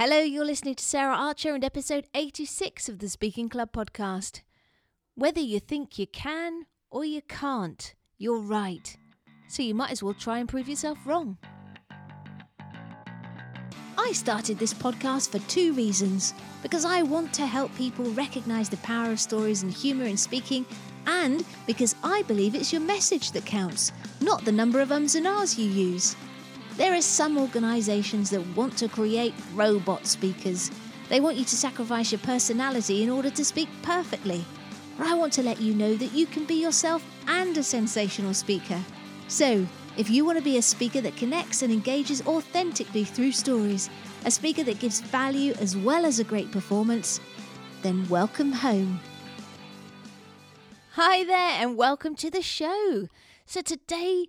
Hello, you're listening to Sarah Archer and episode 86 of the Speaking Club podcast. Whether you think you can or you can't, you're right. So you might as well try and prove yourself wrong. I started this podcast for two reasons because I want to help people recognize the power of stories and humour in speaking, and because I believe it's your message that counts, not the number of ums and ahs you use. There are some organisations that want to create robot speakers. They want you to sacrifice your personality in order to speak perfectly. But I want to let you know that you can be yourself and a sensational speaker. So, if you want to be a speaker that connects and engages authentically through stories, a speaker that gives value as well as a great performance, then welcome home. Hi there, and welcome to the show. So, today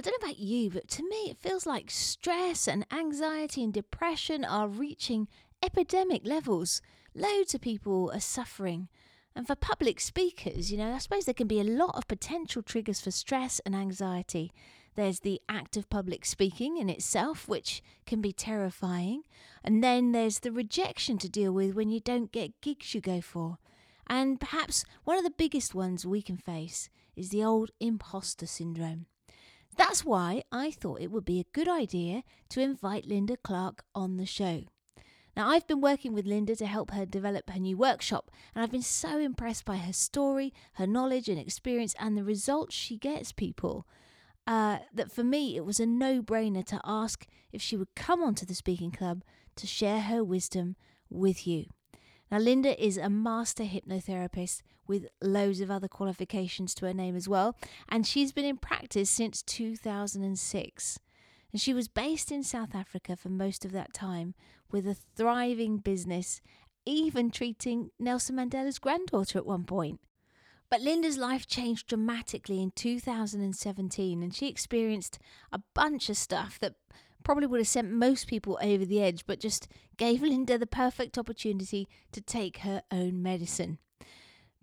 I don't know about you, but to me, it feels like stress and anxiety and depression are reaching epidemic levels. Loads of people are suffering. And for public speakers, you know, I suppose there can be a lot of potential triggers for stress and anxiety. There's the act of public speaking in itself, which can be terrifying. And then there's the rejection to deal with when you don't get gigs you go for. And perhaps one of the biggest ones we can face is the old imposter syndrome. That's why I thought it would be a good idea to invite Linda Clarke on the show. Now, I've been working with Linda to help her develop her new workshop, and I've been so impressed by her story, her knowledge and experience, and the results she gets people. Uh, that for me, it was a no brainer to ask if she would come onto the speaking club to share her wisdom with you. Now, Linda is a master hypnotherapist with loads of other qualifications to her name as well, and she's been in practice since 2006. And she was based in South Africa for most of that time with a thriving business, even treating Nelson Mandela's granddaughter at one point. But Linda's life changed dramatically in 2017, and she experienced a bunch of stuff that probably would have sent most people over the edge, but just gave Linda the perfect opportunity to take her own medicine.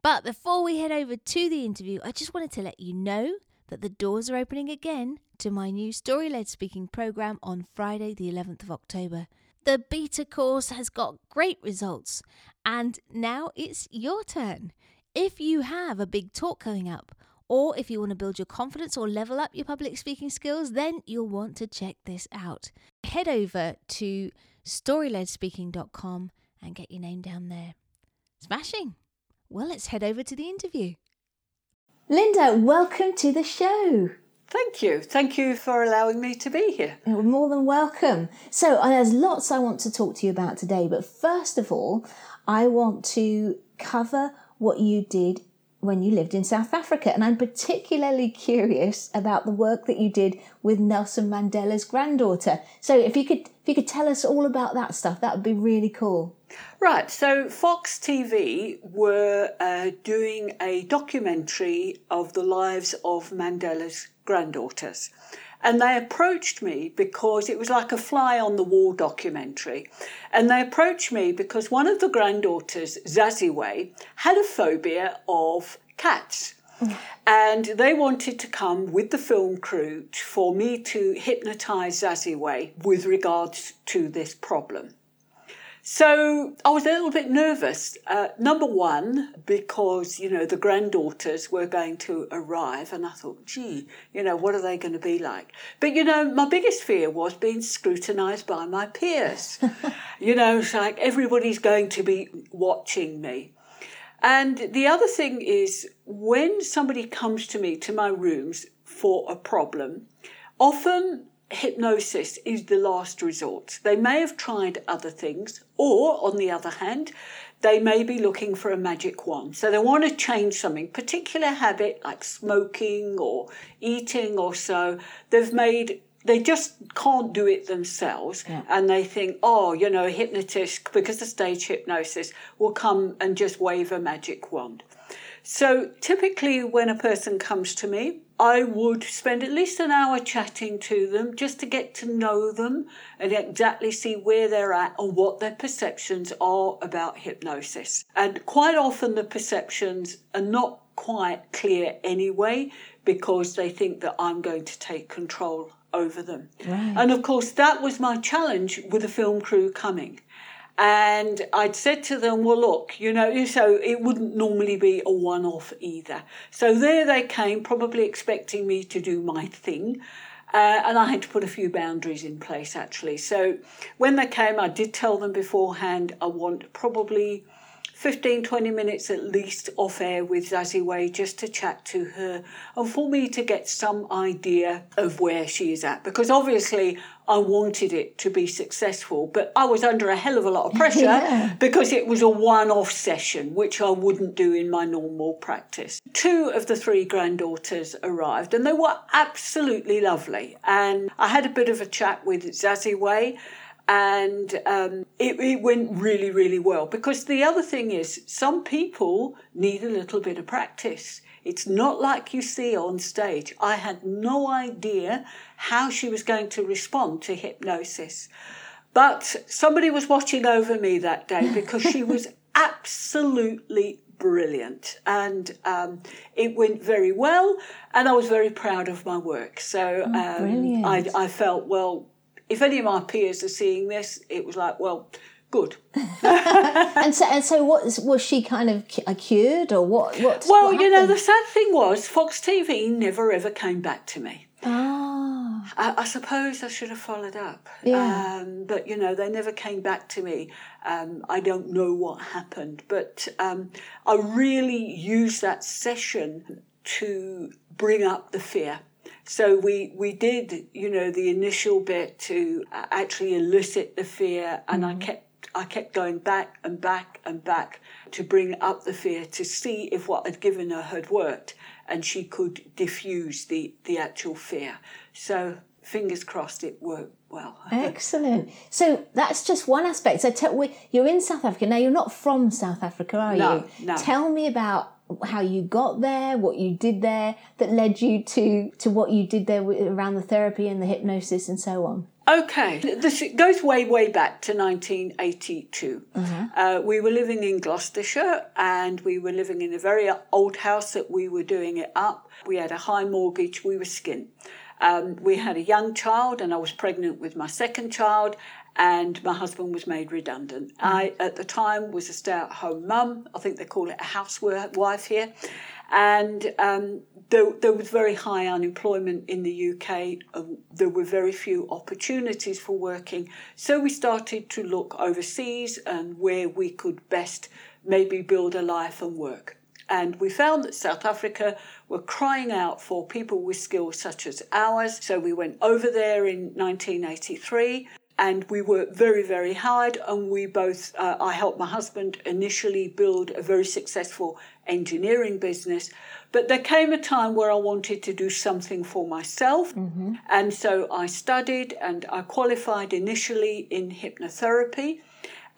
But before we head over to the interview, I just wanted to let you know that the doors are opening again to my new story led speaking program on Friday, the 11th of October. The beta course has got great results, and now it's your turn. If you have a big talk coming up, or if you want to build your confidence or level up your public speaking skills, then you'll want to check this out. Head over to storyledspeaking.com and get your name down there. Smashing! Well, let's head over to the interview. Linda, welcome to the show. Thank you. Thank you for allowing me to be here. You're more than welcome. So, uh, there's lots I want to talk to you about today, but first of all, I want to cover what you did when you lived in South Africa. And I'm particularly curious about the work that you did with Nelson Mandela's granddaughter. So if you could if you could tell us all about that stuff, that would be really cool. Right. So Fox TV were uh, doing a documentary of the lives of Mandela's granddaughters. And they approached me because it was like a fly on the wall documentary. And they approached me because one of the granddaughters, Zaziwe, had a phobia of cats. And they wanted to come with the film crew for me to hypnotize Zaziwe with regards to this problem. So I was a little bit nervous. Uh, number one, because, you know, the granddaughters were going to arrive, and I thought, gee, you know, what are they going to be like? But, you know, my biggest fear was being scrutinized by my peers. you know, it's like everybody's going to be watching me. And the other thing is, when somebody comes to me, to my rooms for a problem, often hypnosis is the last resort. They may have tried other things, or on the other hand, they may be looking for a magic wand. So they want to change something, particular habit like smoking or eating or so. They've made they just can't do it themselves yeah. and they think oh you know a hypnotist because of stage hypnosis will come and just wave a magic wand so typically when a person comes to me I would spend at least an hour chatting to them just to get to know them and exactly see where they're at and what their perceptions are about hypnosis. And quite often the perceptions are not quite clear anyway because they think that I'm going to take control over them. Right. And of course, that was my challenge with the film crew coming. And I'd said to them, well, look, you know, so it wouldn't normally be a one off either. So there they came, probably expecting me to do my thing. Uh, and I had to put a few boundaries in place actually. So when they came, I did tell them beforehand I want probably 15, 20 minutes at least off air with Zaziwe just to chat to her and for me to get some idea of where she is at. Because obviously I wanted it to be successful, but I was under a hell of a lot of pressure Yeah. because it was a one off session, which I wouldn't do in my normal practice. Two of the three granddaughters arrived and they were absolutely lovely. And I had a bit of a chat with Zaziwe and um, it, it went really, really well. Because the other thing is, some people need a little bit of practice. It's not like you see on stage. I had no idea how she was going to respond to hypnosis. But somebody was watching over me that day because she was absolutely brilliant and um, it went very well and I was very proud of my work. So um, I. I felt, well, if any of my peers are seeing this, it was like, well, good. and so, and so, what was she kind of cu- cured, or what? What? Well, what you know, the sad thing was Fox TV never ever came back to me. ah, I, I suppose I should have followed up. Yeah. Um, but, you know, they never came back to me. Um, I don't know what happened. But um, I really used that session to bring up the fear. So we, we did, you know, the initial bit to uh, actually elicit the fear, and I kept I kept going back and back and back to bring up the fear to see if what I'd given her had worked and she could diffuse the, the actual fear. So fingers crossed it worked well. excellent. So that's just one aspect. So tell we you're in South Africa now. You're not from South Africa, are No, you? no. Tell me about how you got there, what you did there, that led you to to what you did there around the therapy and the hypnosis and so on. Okay, this it goes way, way back to 1982. Uh, we were living in Gloucestershire and we were living in a very old house that we were doing it up. We had a high mortgage, we were skint. Um, we had a young child and I was pregnant with my second child and my husband was made redundant. I, at the time, was a stay at home mum. I think they call it a housewife here. And um, there, there was very high unemployment in the UK. Um, there were very few opportunities for working. So we started to look overseas and where we could best maybe build a life and work. And we found that South Africa were crying out for people with skills such as ours. So we went over there in 1983 and we worked very, very hard. And we both, uh, I helped my husband initially build a very successful engineering business. But there came a time where I wanted to do something for myself. And so I studied and I qualified initially in hypnotherapy.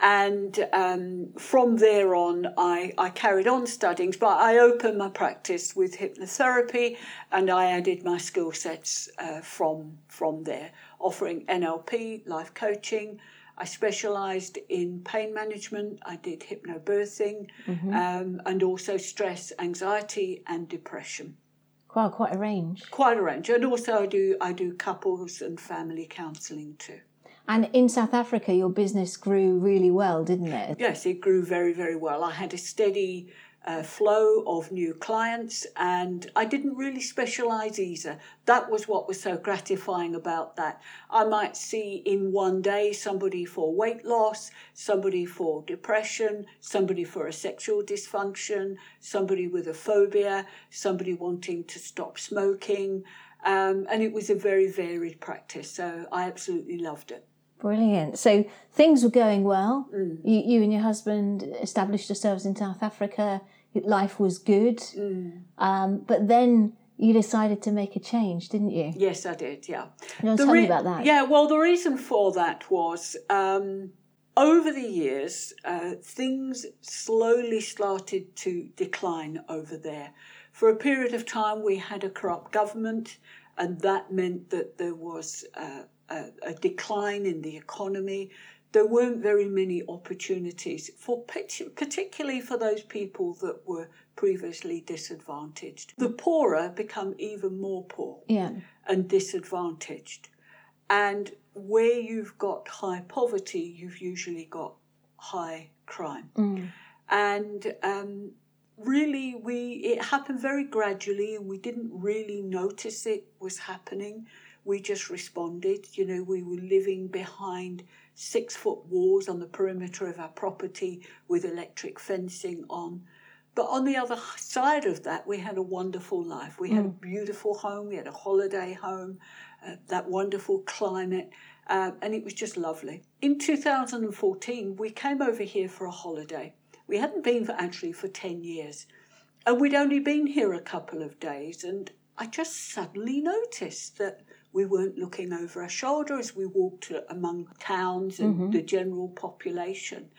And um, from there on, I, I carried on studying, but I opened my practice with hypnotherapy and I added my skill sets uh, from, from there, offering NLP, life coaching. I specialised in pain management, I did hypnobirthing, um, and also stress, anxiety, and depression. Wow, quite a range. Quite a range. And also, I do, I do couples and family counselling too. And in South Africa, your business grew really well, didn't it? Yes, it grew very, very well. I had a steady uh, flow of new clients, and I didn't really specialize either. That was what was so gratifying about that. I might see in one day somebody for weight loss, somebody for depression, somebody for a sexual dysfunction, somebody with a phobia, somebody wanting to stop smoking. Um, and it was a very varied practice, so I absolutely loved it. Brilliant. So things were going well. You, you and your husband established yourselves in South Africa. Life was good. Um, but then you decided to make a change, didn't you? Yes, I did, yeah. You want The to tell me about that? Yeah, well, the reason for that was um, over the years, uh, things slowly started to decline over there. For a period of time, we had a corrupt government, and that meant that there was uh, a, a decline in the economy. There weren't very many opportunities for particularly for those people that were previously disadvantaged. The poorer become even more poor Yeah. and disadvantaged. And where you've got high poverty, you've usually got high crime. Mm. And um, really, we it happened very gradually, and we didn't really notice it was happening. We just responded. You know, we were living behind six foot walls on the perimeter of our property with electric fencing on. But on the other side of that, we had a wonderful life. We had a beautiful home, we had a holiday home, uh, that wonderful climate, uh, and it was just lovely. In 2014, we came over here for a holiday. We hadn't been for actually for 10 years, and we'd only been here a couple of days, and I just suddenly noticed that we weren't looking over our shoulder as we walked among towns and the general population.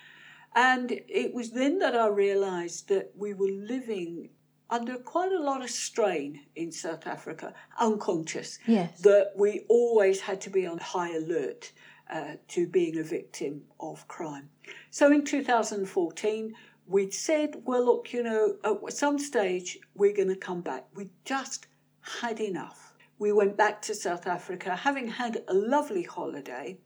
And it was then that I realised that we were living under quite a lot of strain in South Africa, unconscious, Yes. that we always had to be on high alert uh, to being a victim of crime. So in 2014, we'd said, well, look, you know, at some stage we're going to come back. We just had enough. We went back to South Africa, having had a lovely holiday,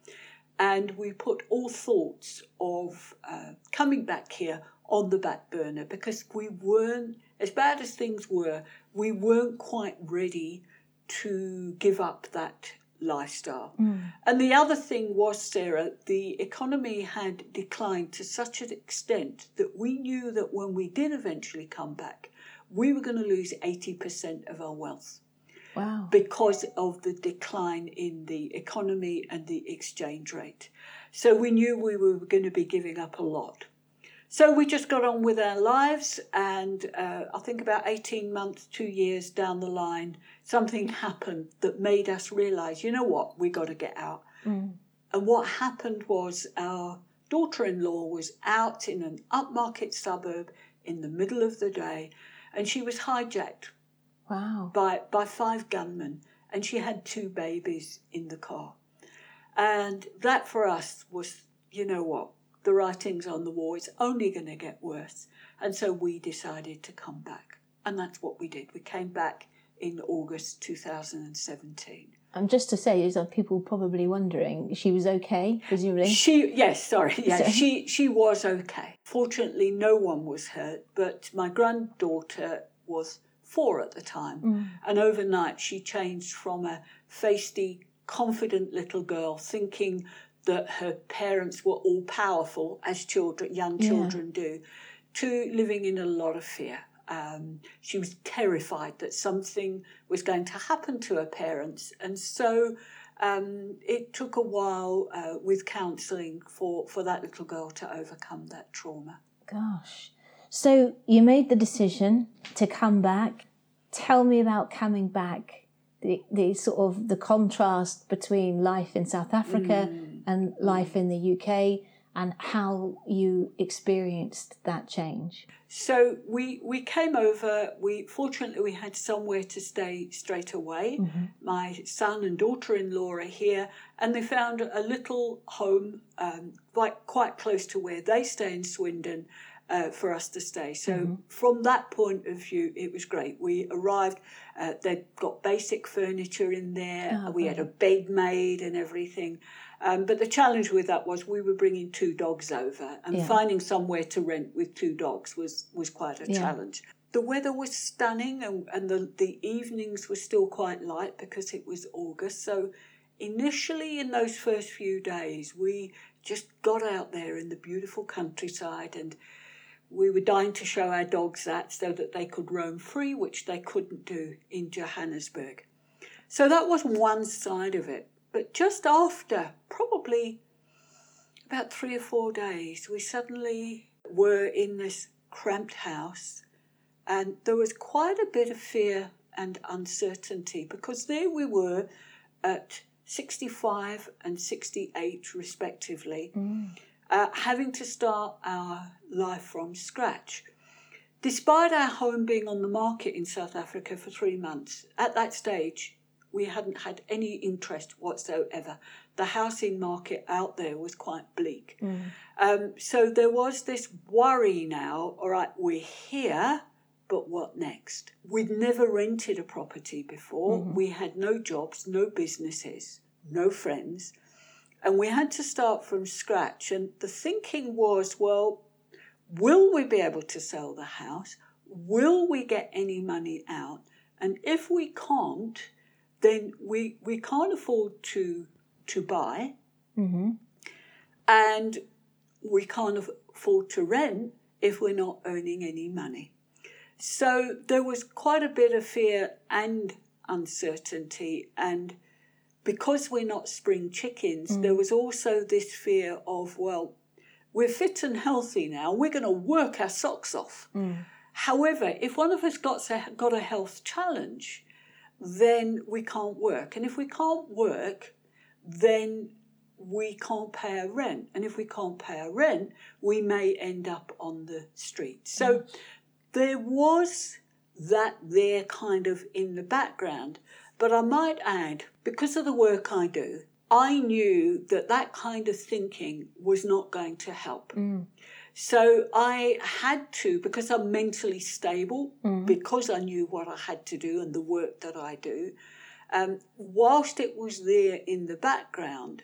and we put all thoughts of uh, coming back here on the back burner because we weren't, as bad as things were, we weren't quite ready to give up that lifestyle. And the other thing was, Sarah, the economy had declined to such an extent that we knew that when we did eventually come back, we were going to lose 80% of our wealth Wow. because of the decline in the economy and the exchange rate. So we knew we were going to be giving up a lot. So we just got on with our lives, and uh, I think about 18 months, two years down the line, something happened that made us realize, you know what, we got to get out. And what happened was our daughter in law was out in an upmarket suburb in the middle of the day, and she was hijacked Wow. by by five gunmen, and she had two babies in the car. And that for us was, you know what, the writing's on the wall. It's only going to get worse. And so we decided to come back, and that's what we did. We came back in August 2017. And just to say, is that people probably wondering, she was okay, presumably? She yes, sorry, yeah, So- she she was okay. Fortunately, no one was hurt, but my granddaughter was four at the time, and overnight she changed from a feisty, confident little girl, thinking that her parents were all powerful, as children, young Yeah. children do, to living in a lot of fear. Um, she was terrified that something was going to happen to her parents, and so um, it took a while uh, with counselling for, for that little girl to overcome that trauma. Gosh. So you made the decision to come back. Tell me about coming back. The, the sort of the contrast between life in South Africa and life in the UK and how you experienced that change. So we we came over. We fortunately we had somewhere to stay straight away. My son and daughter-in-law are here, and they found a little home um, quite quite close to where they stay in Swindon. Uh, for us to stay. So, from that point of view, it was great. We arrived, uh, they'd got basic furniture in there, Oh, we had a bed made and everything. Um, but the challenge with that was we were bringing two dogs over, and Yeah. finding somewhere to rent with two dogs was, was quite a Yeah. challenge. The weather was stunning, and, and the, the evenings were still quite light because it was August. So, initially, in those first few days, we just got out there in the beautiful countryside and we were dying to show our dogs that so that they could roam free, which they couldn't do in Johannesburg. So that was one side of it. But just after, probably about three or four days, we suddenly were in this cramped house, and there was quite a bit of fear and uncertainty because there we were at 65 and 68, respectively mm. Uh, having to start our life from scratch. Despite our home being on the market in South Africa for three months, at that stage, we hadn't had any interest whatsoever. The housing market out there was quite bleak. Um, so there was this worry now all right, we're here, but what next? We'd never rented a property before. Mm-hmm. We had no jobs, no businesses, no friends. And we had to start from scratch. And the thinking was well, will we be able to sell the house? Will we get any money out? And if we can't, then we, we can't afford to, to buy Mm-hmm. and we can't afford to rent if we're not earning any money. So there was quite a bit of fear and uncertainty, and because we're not spring chickens, mm. there was also this fear of, well, we're fit and healthy now, we're going to work our socks off. Mm. However, if one of us got a, got a health challenge, then we can't work. And if we can't work, then we can't pay our rent. And if we can't pay our rent, we may end up on the street. Mm. So there was that there kind of in the background. But I might add, because of the work I do, I knew that that kind of thinking was not going to help. So I had to, because I'm mentally stable, because I knew what I had to do and the work that I do, um, whilst it was there in the background,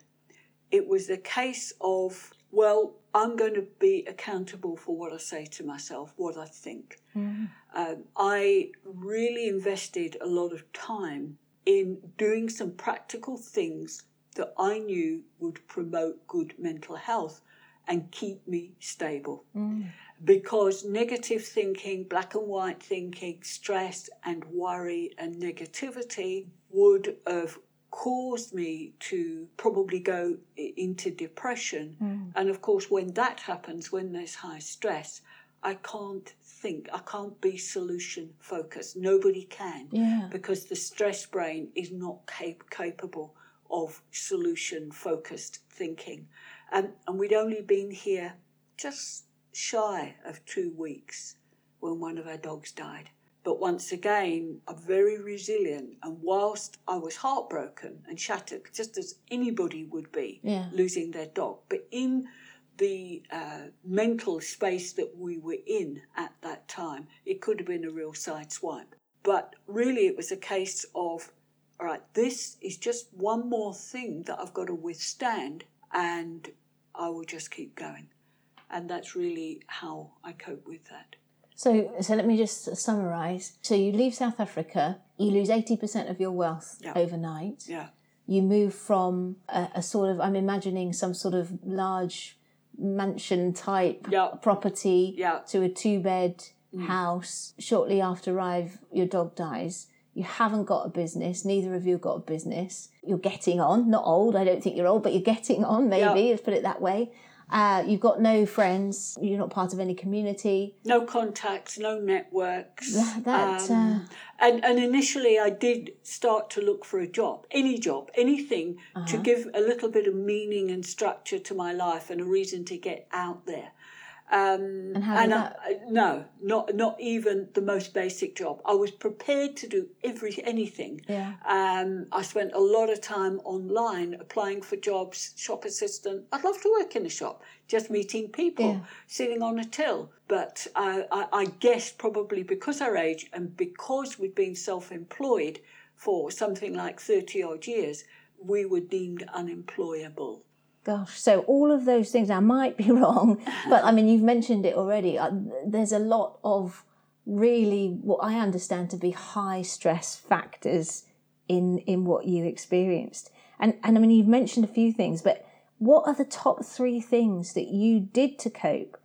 it was a case of, well, I'm going to be accountable for what I say to myself, what I think. Um, I really invested a lot of time in doing some practical things that I knew would promote good mental health and keep me stable. Mm. Because negative thinking, black and white thinking, stress and worry and negativity would have caused me to probably go into depression. Mm. And of course, when that happens, when there's high stress, I can't think, I can't be solution focused. Nobody can Yeah. because the stress brain is not cap- capable of solution focused thinking. Um, and we'd only been here just shy of two weeks when one of our dogs died. But once again, I'm very resilient. And whilst I was heartbroken and shattered, just as anybody would be Yeah. losing their dog, but in the uh, mental space that we were in at that time, it could have been a real sideswipe. But really, it was a case of, all right, this is just one more thing that I've got to withstand, and I will just keep going. And that's really how I cope with that. So, so let me just summarise. So you leave South Africa, you lose eighty percent of your wealth Yeah. overnight. Yeah. You move from a, a sort of, I'm imagining some sort of large mansion type Yeah. property Yeah. to a two bed mm. house. Shortly after arrive, your dog dies. You haven't got a business. Neither of you have got a business. You're getting on. Not old. I don't think you're old, but you're getting on. Maybe Yeah. let's put it that way. Uh, you've got no friends. You're not part of any community. No contacts, no networks. That- that, Um, and, and initially, I did start to look for a job, any job, anything to give a little bit of meaning and structure to my life and a reason to get out there. Um, And how did I- no, not not even the most basic job. I was prepared to do every anything. Yeah. Um, I spent a lot of time online applying for jobs, shop assistant. I'd love to work in a shop, just meeting people, Yeah. sitting on a till. But I, I, I guess probably because our age and because we'd been self employed for something like 30 odd years, we were deemed unemployable. Gosh, so all of those things, I might be wrong, but I mean, you've mentioned it already. Uh, There's a lot of really what I understand to be high stress factors in in what you experienced. And and I mean, you've mentioned a few things, but what are the top three things that you did to cope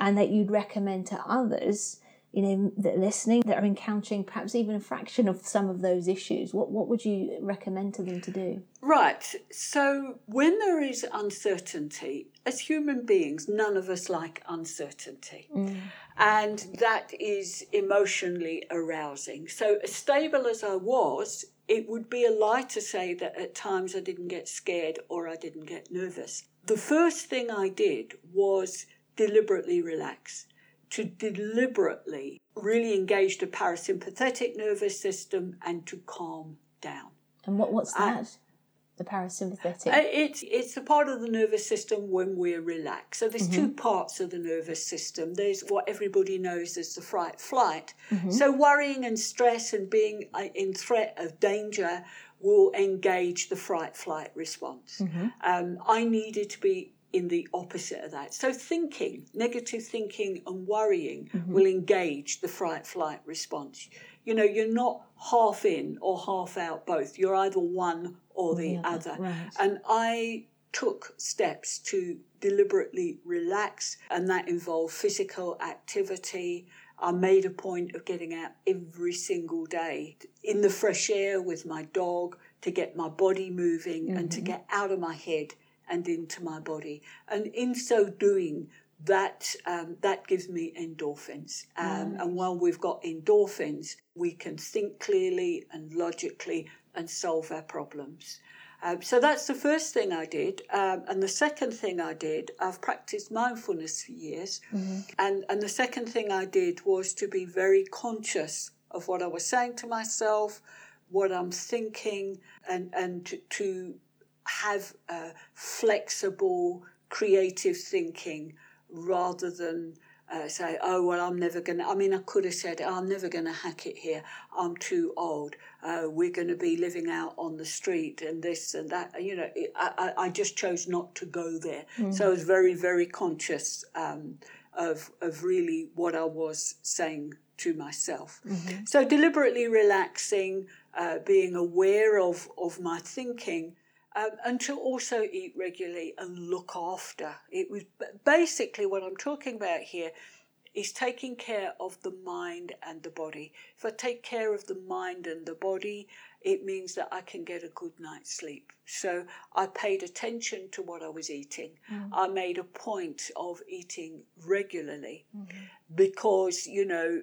and that you'd recommend to others, you know, that are listening that are encountering perhaps even a fraction of some of those issues? What what would you recommend to them to do? Right. So when there is uncertainty, as human beings, none of us like uncertainty. Mm. And that is emotionally arousing. So, as stable as I was, it would be a lie to say that at times I didn't get scared or I didn't get nervous. The first thing I did was deliberately relax, to deliberately really engage the parasympathetic nervous system and to calm down. And what what's that? the parasympathetic? Uh, it's it's a part of the nervous system when we're relaxed. So there's mm-hmm. two parts of the nervous system. There's what everybody knows as the fright flight. Mm-hmm. So worrying and stress and being uh, in threat of danger will engage the fright flight response. Mm-hmm. Um, I needed to be in the opposite of that. So thinking, negative thinking and worrying mm-hmm. will engage the fright flight response. You know, you're not half in or half out both. You're either one or the yeah, other. Right. And I took steps to deliberately relax, and that involved physical activity. I made a point of getting out every single day in the fresh air with my dog to get my body moving mm-hmm. and to mm-hmm. get out of my head and into my body. And in so doing, that um, that gives me endorphins. Um, And while we've got endorphins, we can think clearly and logically and solve our problems. Um, so that's the first thing I did. Um, and the second thing I did, I've practiced mindfulness for years. Mm-hmm. And, and the second thing I did was to be very conscious of what I was saying to myself, what I'm thinking, and, and to, to have a flexible, creative thinking rather than uh, say, oh, well, I'm never going to. I mean, I could have said, oh, I'm never going to hack it here. I'm too old. Uh, we're going to be living out on the street and this and that. You know, I, I just chose not to go there. Mm. So I was very, very conscious um, of, of really what I was saying to myself. Mm-hmm. So deliberately relaxing, uh, being aware of, of my thinking um, and to also eat regularly and look after. It was basically what I'm talking about here is taking care of the mind and the body. If I take care of the mind and the body, it means that I can get a good night's sleep. So I paid attention to what I was eating. Mm. I made a point of eating regularly mm-hmm. because, you know,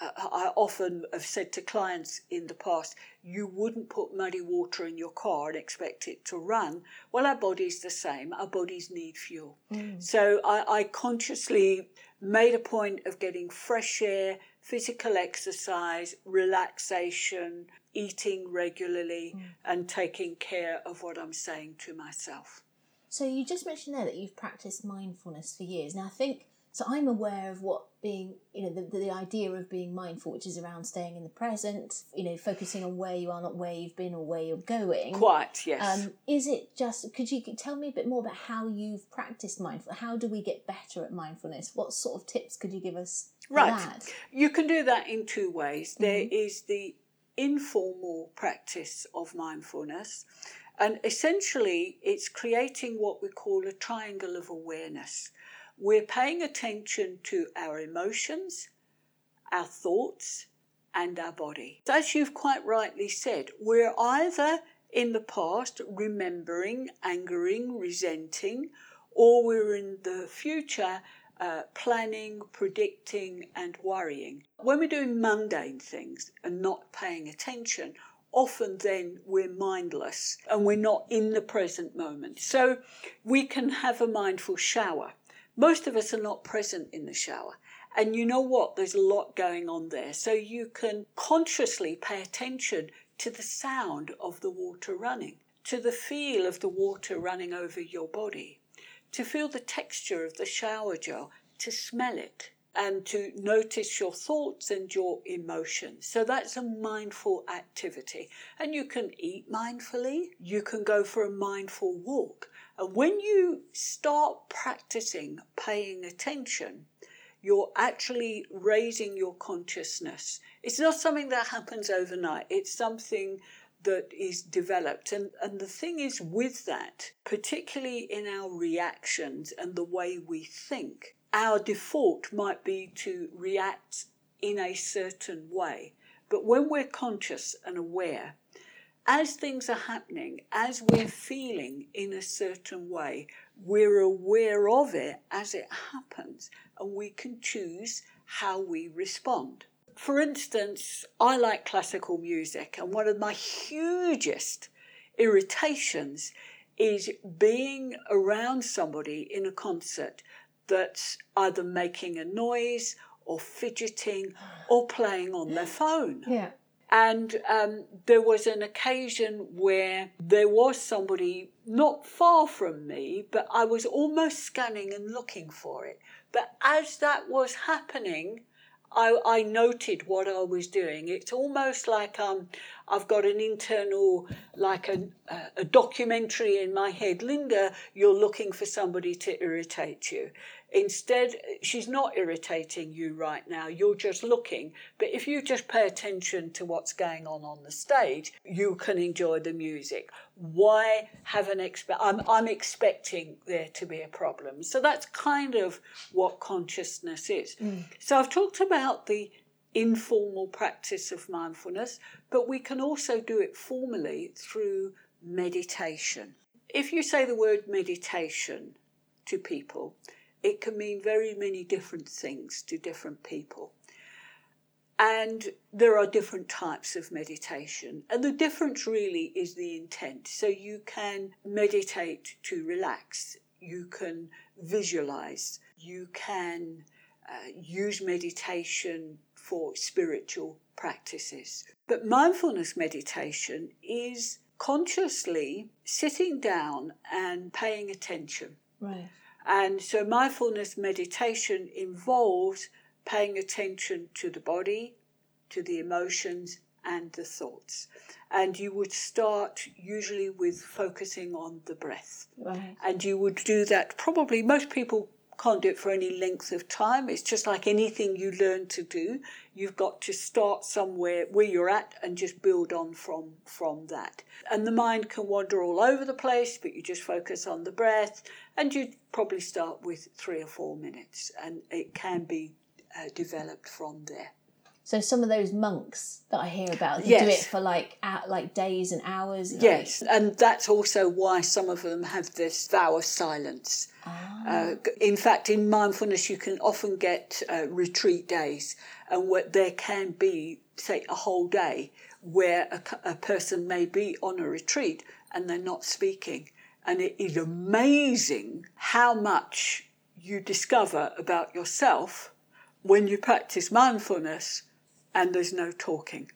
I often have said to clients in the past, you wouldn't put muddy water in your car and expect it to run. Well, our body's the same. Our bodies need fuel. Mm. So I, I, consciously made a point of getting fresh air, physical exercise, relaxation, eating regularly, mm. and taking care of what I'm saying to myself. So you just mentioned there that you've practiced mindfulness for years. Now, I think so I'm aware of what being, you know, the, the idea of being mindful, which is around staying in the present, you know, focusing on where you are, not where you've been or where you're going. Quite, yes. Um, is it just, could you tell me a bit more about how you've practiced mindfulness? How do we get better at mindfulness? What sort of tips could you give us? Right. That? You can do that in two ways. Mm-hmm. There is the informal practice of mindfulness. And essentially, it's creating what we call a triangle of awareness we're paying attention to our emotions, our thoughts, and our body. As you've quite rightly said, we're either in the past remembering, angering, resenting, or we're in the future uh, planning, predicting, and worrying. When we're doing mundane things and not paying attention, often then we're mindless and we're not in the present moment. So we can have a mindful shower. Most of us are not present in the shower. And you know what? There's a lot going on there. So you can consciously pay attention to the sound of the water running, to the feel of the water running over your body, to feel the texture of the shower gel, to smell it, and to notice your thoughts and your emotions. So that's a mindful activity. And you can eat mindfully, you can go for a mindful walk. And when you start practicing paying attention, you're actually raising your consciousness. It's not something that happens overnight, it's something that is developed. And, and the thing is, with that, particularly in our reactions and the way we think, our default might be to react in a certain way. But when we're conscious and aware, as things are happening, as we're feeling in a certain way, we're aware of it as it happens and we can choose how we respond. For instance, I like classical music, and one of my hugest irritations is being around somebody in a concert that's either making a noise or fidgeting or playing on their phone. Yeah And um, there was an occasion where there was somebody not far from me, but I was almost scanning and looking for it. But as that was happening, I, I noted what I was doing. It's almost like um, I've got an internal, like a, a documentary in my head. Linda, you're looking for somebody to irritate you. Instead, she's not irritating you right now. You're just looking. But if you just pay attention to what's going on on the stage, you can enjoy the music. Why have an expect? I'm, I'm expecting there to be a problem. So that's kind of what consciousness is. Mm. So I've talked about the informal practice of mindfulness, but we can also do it formally through meditation. If you say the word meditation to people, it can mean very many different things to different people. And there are different types of meditation. And the difference really is the intent. So you can meditate to relax, you can visualize, you can uh, use meditation for spiritual practices. But mindfulness meditation is consciously sitting down and paying attention. Right. And so mindfulness meditation involves paying attention to the body, to the emotions, and the thoughts. And you would start usually with focusing on the breath. Right. And you would do that probably, most people can't do it for any length of time. It's just like anything you learn to do. You've got to start somewhere where you're at and just build on from from that. And the mind can wander all over the place, but you just focus on the breath, and you probably start with three or four minutes, and it can be uh, developed from there. So some of those monks that I hear about, they yes. do it for like out, like days and hours. Yes, and that's also why some of them have this vow of silence. Ah. Uh, in fact, in mindfulness, you can often get uh, retreat days, and what there can be, say, a whole day where a, a person may be on a retreat and they're not speaking, and it is amazing how much you discover about yourself when you practice mindfulness and there's no talking.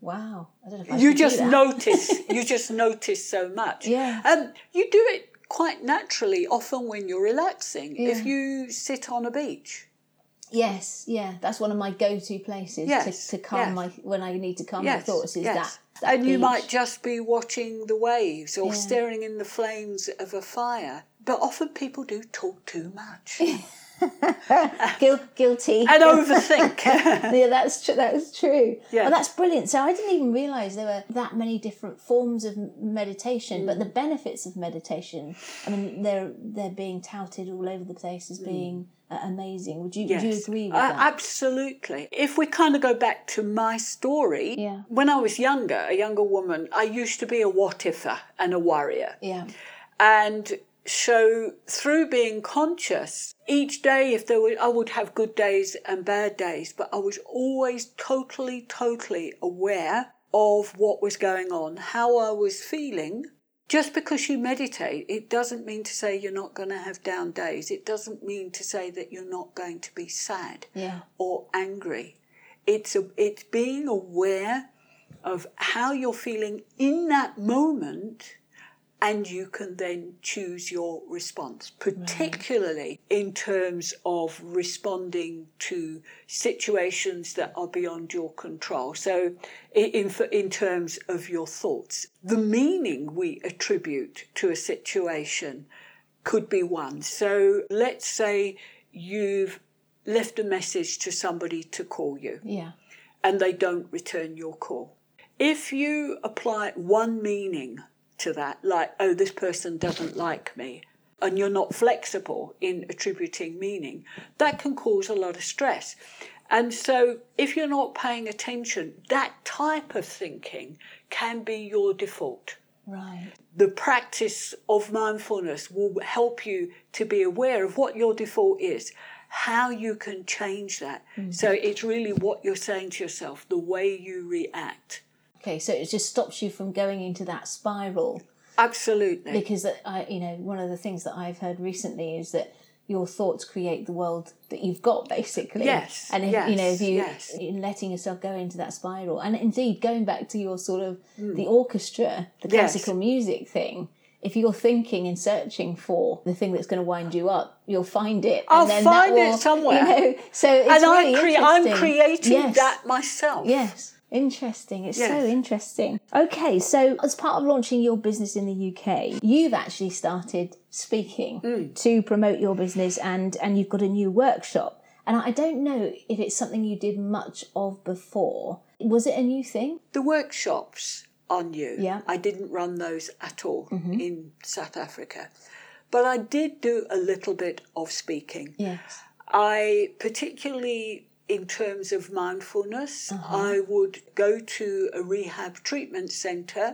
Wow. you just notice you just notice so much. Yeah. Um you do it quite naturally often when you're relaxing. Yeah. If you sit on a beach. Yes, yeah. That's one of my go to places yes. to, to calm yes. my when I need to calm yes. my thoughts is that. that and beach. you might just be watching the waves or yeah. staring in the flames of a fire. But often people do talk too much. guilty and overthink. yeah, that's true. That is true. Yeah, and that's brilliant. So I didn't even realize there were that many different forms of meditation, mm. but the benefits of meditation. I mean, they're they're being touted all over the place as mm. being. Uh, amazing. Would you yes. would you agree with uh. Absolutely. If we kind of go back to my story, yeah. when I was younger, a younger woman, I used to be a what ifer and a worrier. Yeah. And so through being conscious, each day, if there were, I would have good days and bad days, but I was always totally, totally aware of what was going on, how I was feeling. Just because you meditate, it doesn't mean to say you're not going to have down days. It doesn't mean to say that you're not going to be sad yeah. or angry. It's a, it's being aware of how you're feeling in that moment and you can then choose your response, particularly right. in terms of responding to situations that are beyond your control. So, in, in terms of your thoughts, the meaning we attribute to a situation could be one. So, let's say you've left a message to somebody to call you. Yeah. And they don't return your call. If you apply one meaning to that, like, oh, this person doesn't like me, and you're not flexible in attributing meaning, that can cause a lot of stress. And so, if you're not paying attention, that type of thinking can be your default. Right. The practice of mindfulness will help you to be aware of what your default is, how you can change that. Mm-hmm. So, it's really what you're saying to yourself, the way you react. Okay, so it just stops you from going into that spiral. Absolutely. Because I, you know, one of the things that I've heard recently is that your thoughts create the world that you've got basically Yes, and if you know if you yes. in letting yourself go into that spiral and indeed going back to your sort of hmm. the orchestra the. Yes. classical music thing if you're thinking and searching for the thing that's going to wind you up you'll find it I'll and then find that it will, somewhere. you know, so it's and really I crea- I'm creating Yes. that myself. Yes. Interesting. It's so interesting. Okay, so as part of launching your business in the UK, you've actually started speaking Hmm. to promote your business and and you've got a new workshop. And I don't know if it's something you did much of before. Was it a new thing? The workshops are new. Yeah. Mm-hmm. I didn't run those at all in South Africa. But I did do a little bit of speaking. Yes. I particularly in terms of mindfulness, Uh-huh. I would go to a rehab treatment center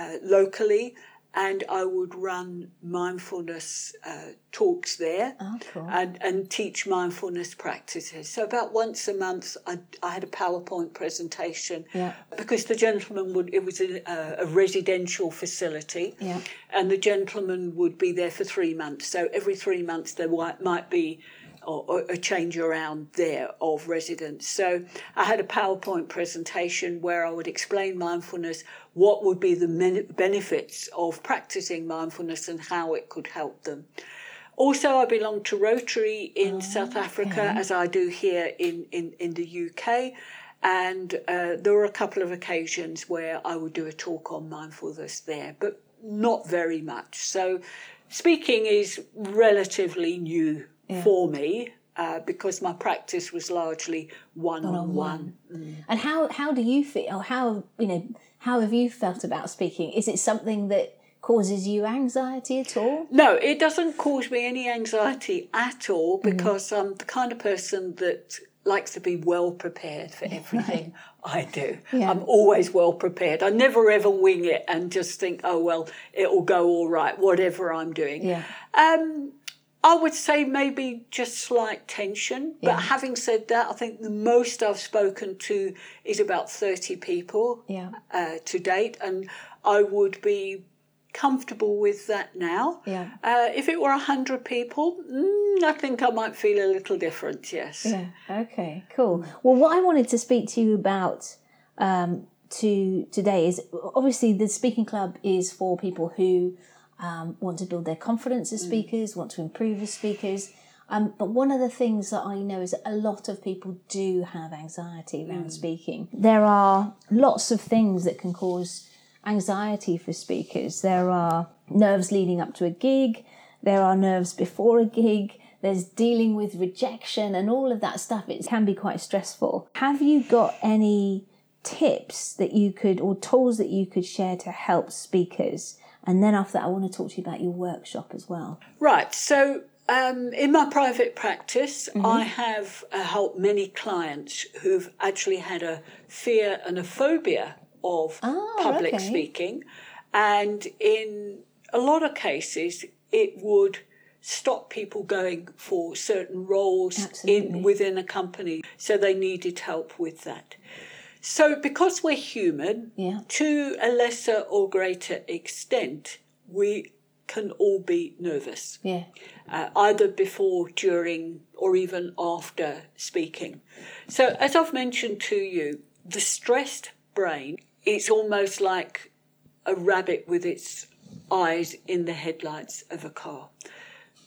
uh, locally and I would run mindfulness uh, talks there Oh, cool. and, and teach mindfulness practices. So about once a month, I, I had a PowerPoint presentation Yeah. because the gentleman would. It was a, a residential facility, Yeah. and the gentleman would be there for three months. So every three months there might, might be. Or, a change around there of residents. So I had a PowerPoint presentation where I would explain mindfulness, what would be the benefits of practicing mindfulness, and how it could help them. Also, I belong to Rotary in South Africa, as I do here in, in, in the UK. And uh, there were a couple of occasions where I would do a talk on mindfulness there, but not very much. So, speaking is relatively new for me uh, because my practice was largely one on one. And how how do you feel? How you know how have you felt about speaking? Is it something that causes you anxiety at all? No, it doesn't cause me any anxiety at all Mm-hmm. because I'm the kind of person that likes to be well prepared for everything I do. Yeah. I'm always well prepared. I never ever wing it and just think, oh, well, it'll go all right, whatever I'm doing. Yeah. Um, I would say maybe just slight tension. But having said that, I think the most I've spoken to is about 30 people Yeah. uh, to date, and I would be comfortable with that now. Yeah. Uh, if it were 100 people, mm, I think I might feel a little different, yes. Yeah. Okay. Cool. Well, what I wanted to speak to you about um, to today is obviously the speaking club is for people who um, want to build their confidence as speakers, want to improve as speakers. Um, but one of the things that I know is that a lot of people do have anxiety around speaking. There are lots of things that can cause anxiety for speakers. There are nerves leading up to a gig, there are nerves before a gig, there's dealing with rejection and all of that stuff. It can be quite stressful. Have you got any tips that you could, or tools that you could share to help speakers? And then after that, I want to talk to you about your workshop as well. Right. So, um, in my private practice, Mm-hmm. I have uh, helped many clients who've actually had a fear and a phobia of Oh, public okay. speaking. And in a lot of cases, it would stop people going for certain roles Absolutely. in within a company. So they needed help with that. So, because we're human, Yeah. to a lesser or greater extent, we can all be nervous, Yeah. uh, either before, during, or even after speaking. So, as I've mentioned to you, the stressed brain, it's almost like a rabbit with its eyes in the headlights of a car.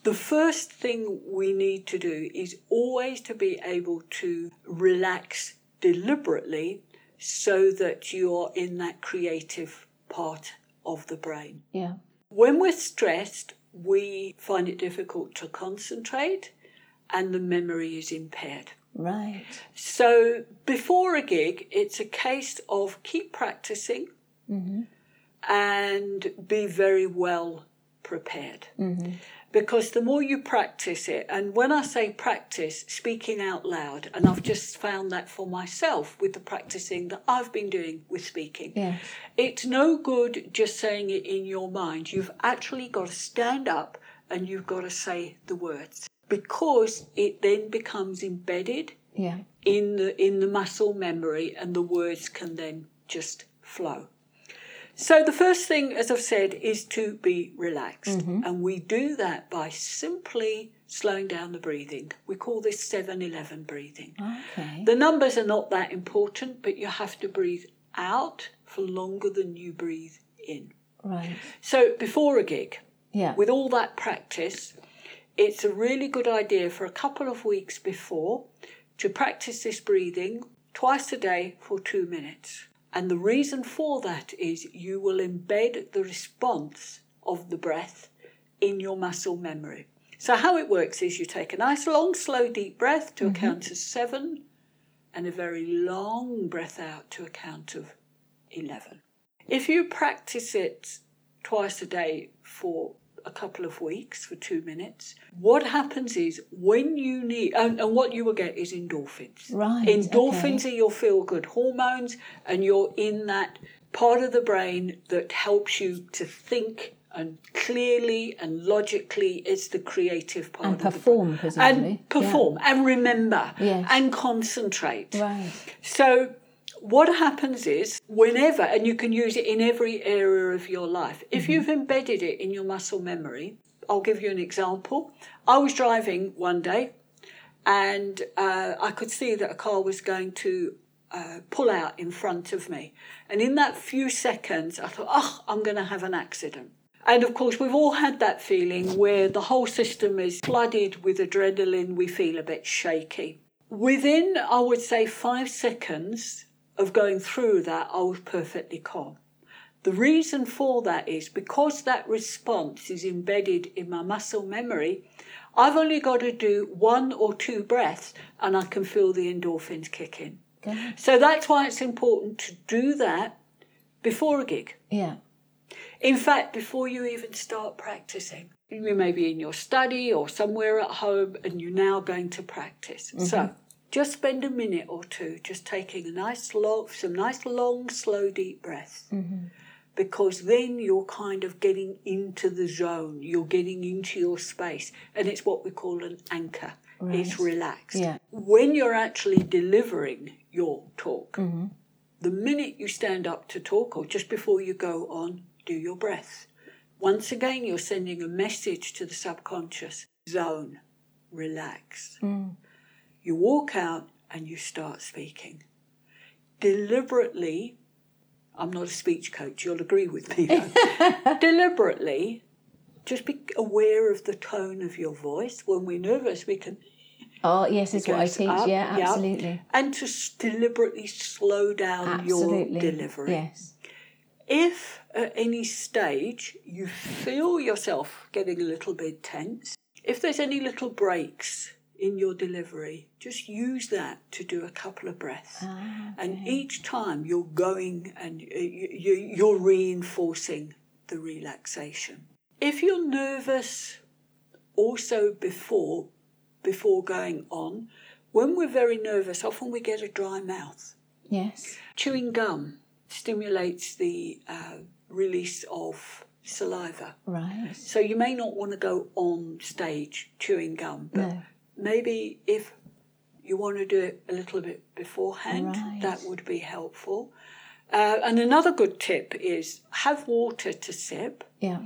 The first thing we need to do is always to be able to relax deliberately so that you're in that creative part of the brain. Yeah. When we're stressed, we find it difficult to concentrate and the memory is impaired. Right. So before a gig, it's a case of keep practicing mm-hmm. and be very well prepared. Mm-hmm. Because the more you practice it, and when I say practice, speaking out loud, and I've just found that for myself with the practicing that I've been doing with speaking. Yes. It's no good just saying it in your mind. You've actually got to stand up and you've got to say the words because it then becomes embedded Yeah. in the in the muscle memory and the words can then just flow. So, the first thing, as I've said, is to be relaxed. Mm-hmm. And we do that by simply slowing down the breathing. We call this 7 11 breathing. Okay. The numbers are not that important, but you have to breathe out for longer than you breathe in. Right. So, before a gig, Yeah. with all that practice, it's a really good idea for a couple of weeks before to practice this breathing twice a day for two minutes. And the reason for that is you will embed the response of the breath in your muscle memory. So, how it works is you take a nice, long, slow, deep breath to a mm-hmm. count of seven, and a very long breath out to a count of 11. If you practice it twice a day for a couple of weeks for two minutes, what happens is when you need, and, and what you will get is endorphins. Right, Endorphins okay. are your feel good hormones, and you're in that part of the brain that helps you to think and clearly and logically. It's the creative part And of the perform, presumably. And Yeah. perform and remember Yes. and concentrate. Right. So, what happens is, whenever, and you can use it in every area of your life, if you've embedded it in your muscle memory, I'll give you an example. I was driving one day and uh, I could see that a car was going to uh, pull out in front of me. And in that few seconds, I thought, oh, I'm going to have an accident. And of course, we've all had that feeling where the whole system is flooded with adrenaline, we feel a bit shaky. Within, I would say, five seconds of going through that, I was perfectly calm. The reason for that is because that response is embedded in my muscle memory, I've only got to do one or two breaths and I can feel the endorphins kick in. Okay. So that's why it's important to do that before a gig. Yeah. In fact, before you even start practicing, you may be in your study or somewhere at home and you're now going to practice. So mm-hmm. Just spend a minute or two just taking a nice long, some nice long, slow, deep breaths. Mm-hmm. Because then you're kind of getting into the zone, you're getting into your space, and it's what we call an anchor. It's relaxed. Yeah. When you're actually delivering your talk, mm-hmm. the minute you stand up to talk or just before you go on, do your breath. Once again, you're sending a message to the subconscious zone, relax. Mm. You walk out and you start speaking. Deliberately, I'm not a speech coach, you'll agree with me. Deliberately, just be aware of the tone of your voice. When we're nervous, we can Oh, yes, is what I teach. up, yeah, absolutely. and to s- deliberately slow down your Absolutely. delivery. Yes. If at any stage you feel yourself getting a little bit tense, if there's any little breaks in your delivery, just use that to do a couple of breaths. Ah, And each time you're going and y- you're reinforcing the relaxation. If you're nervous also before before going on, when we're very nervous, often we get a dry mouth. Yes. Chewing gum stimulates the uh, release of saliva. Right. So you may not want to go on stage chewing gum, but No. Maybe if you want to do it a little bit beforehand, Right. that would be helpful. Uh, and another good tip is have water to sip. Yeah.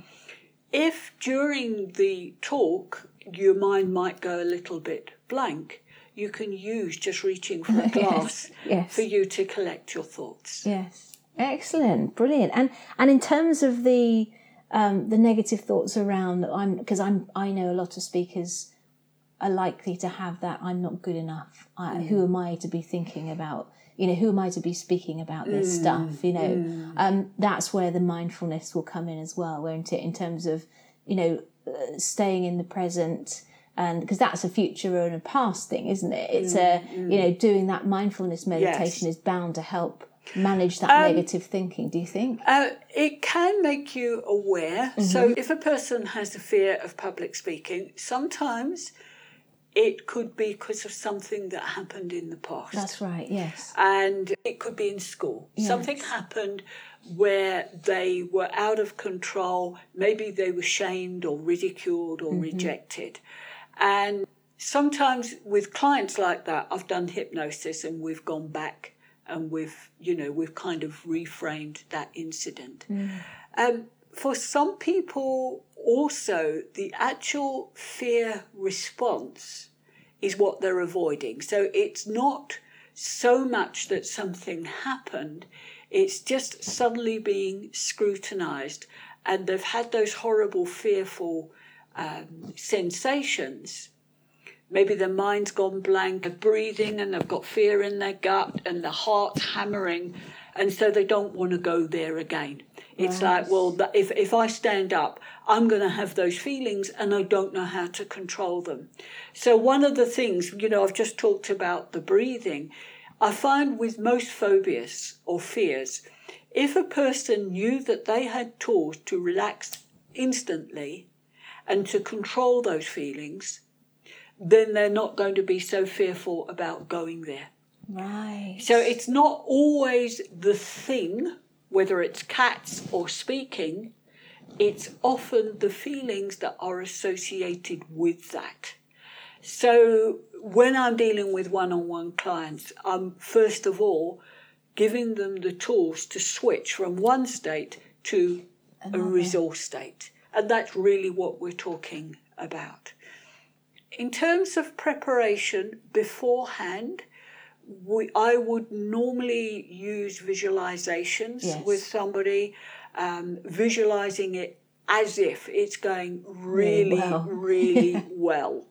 If during the talk your mind might go a little bit blank, you can use just reaching for a glass yes. for you to collect your thoughts. Yes. Excellent. Brilliant. And and in terms of the um, the negative thoughts around I'm because I'm I know a lot of speakers are likely to have that I'm not good enough. I, mm. Who am I to be thinking about? You know, who am I to be speaking about this mm. stuff? You know, mm. um, that's where the mindfulness will come in as well, won't it? In terms of you know uh, staying in the present. And because that's a future and a past thing, isn't it? It's a you know doing that mindfulness meditation is bound to help manage that um, negative thinking. Do you think? Uh, it can make you aware. So, mm-hmm. if a person has a fear of public speaking, sometimes it could be because of something that happened in the past. That's right. Yes. and it could be in school. Something happened where they were out of control. Maybe they were shamed or ridiculed or rejected. And sometimes with clients like that, I've done hypnosis and we've gone back and we've, you know, we've kind of reframed that incident. Mm. Um, for some people, also, the actual fear response is what they're avoiding. So it's not so much that something happened, it's just suddenly being scrutinized, and they've had those horrible, fearful um, sensations. Maybe their mind's gone blank, they're breathing and they've got fear in their gut and the heart's hammering, and so they don't want to go there again. It's Right. like, well, if, if I stand up, I'm going to have those feelings and I don't know how to control them. So, one of the things, you know, I've just talked about the breathing. I find with most phobias or fears, if a person knew that they had tools to relax instantly and to control those feelings, then they're not going to be so fearful about going there. Right. So it's not always the thing, whether it's cats or speaking, it's often the feelings that are associated with that. So when I'm dealing with one on one clients, I'm first of all giving them the tools to switch from one state to a resource state. And that's really what we're talking about. In terms of preparation beforehand, we, I would normally use visualizations Yes. with somebody, um, visualizing it as if it's going really, well. really well.